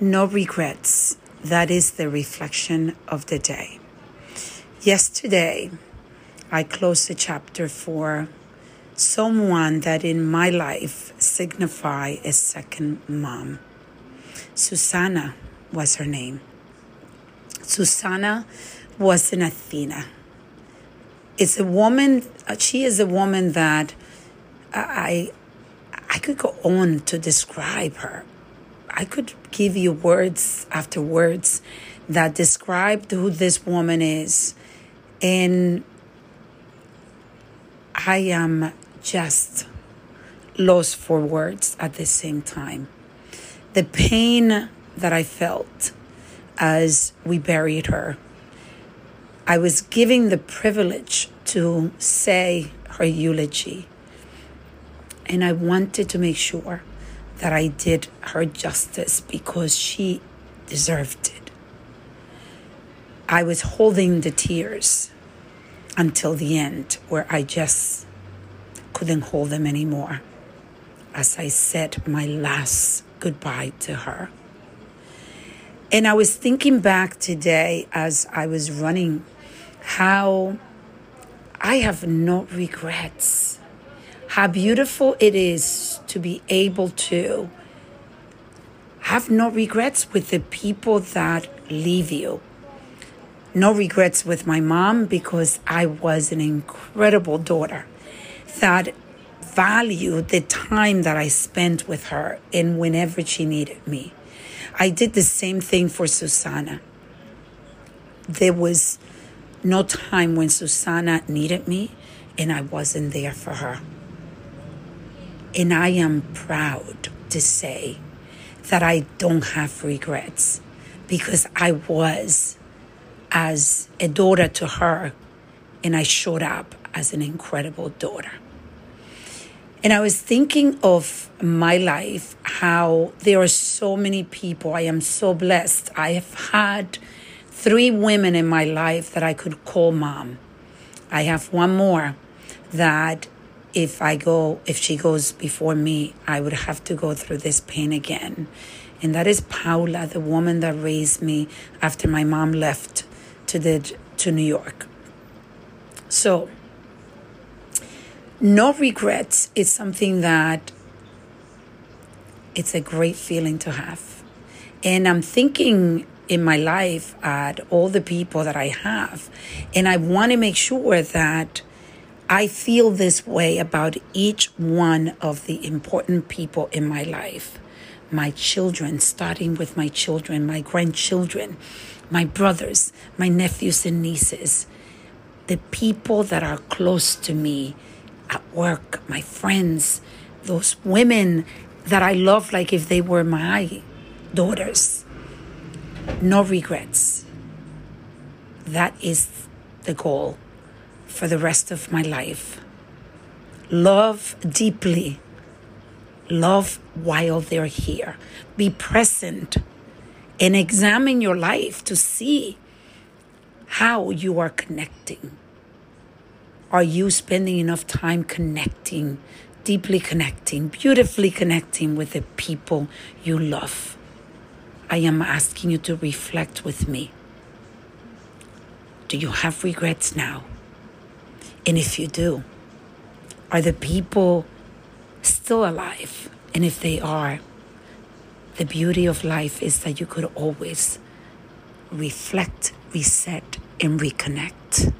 No regrets. That is the reflection of the day. Yesterday, I closed the chapter for someone that in my life signify a second mom. Susanna was her name. Susanna was an Athena. It's a woman, uh, she is a woman that I, I could go on to describe her. I could give you words after words that describe who this woman is. And I am just lost for words at the same time. The pain that I felt as we buried her, I was given the privilege to say her eulogy. And I wanted to make sure that I did her justice because she deserved it. I was holding the tears until the end, where I just couldn't hold them anymore as I said my last goodbye to her. And I was thinking back today as I was running how I have no regrets. How beautiful it is to be able to have no regrets with the people that leave you. No regrets with my mom because I was an incredible daughter that valued the time that I spent with her and whenever she needed me. I did the same thing for Susanna. There was no time when Susanna needed me and I wasn't there for her. And I am proud to say that I don't have regrets because I was as a daughter to her and I showed up as an incredible daughter. And I was thinking of my life, how there are so many people. I am so blessed. I have had three women in my life that I could call mom. I have one more that if I go, if she goes before me, I would have to go through this pain again. And that is Paula, the woman that raised me after my mom left to the to New York. So no regrets is something that it's a great feeling to have. And I'm thinking in my life at all the people that I have, and I want to make sure that I feel this way about each one of the important people in my life. My children, starting with my children, my grandchildren, my brothers, my nephews and nieces, the people that are close to me at work, my friends, those women that I love like if they were my daughters. No regrets. That is the goal for the rest of my life. Love deeply. Love while they're here. Be present and examine your life to see how you are connecting are you spending enough time connecting, deeply connecting, beautifully connecting with the people you love? I am asking you to reflect with me. Do you have regrets now? And if you do, are the people still alive? And if they are, the beauty of life is that you could always reflect, reset, and reconnect.